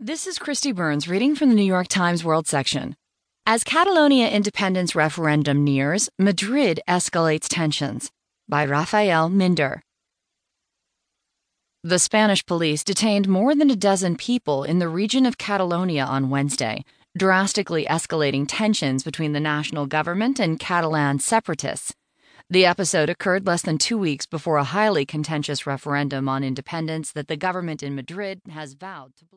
This is Kristi Burns reading from the New York Times World section. As Catalonia independence referendum nears, Madrid escalates tensions. By Raphael Minder. The Spanish police detained more than a dozen people in the region of Catalonia on Wednesday, drastically escalating tensions between the national government and Catalan separatists. The episode occurred less than two weeks before a highly contentious referendum on independence that the government in Madrid has vowed to block.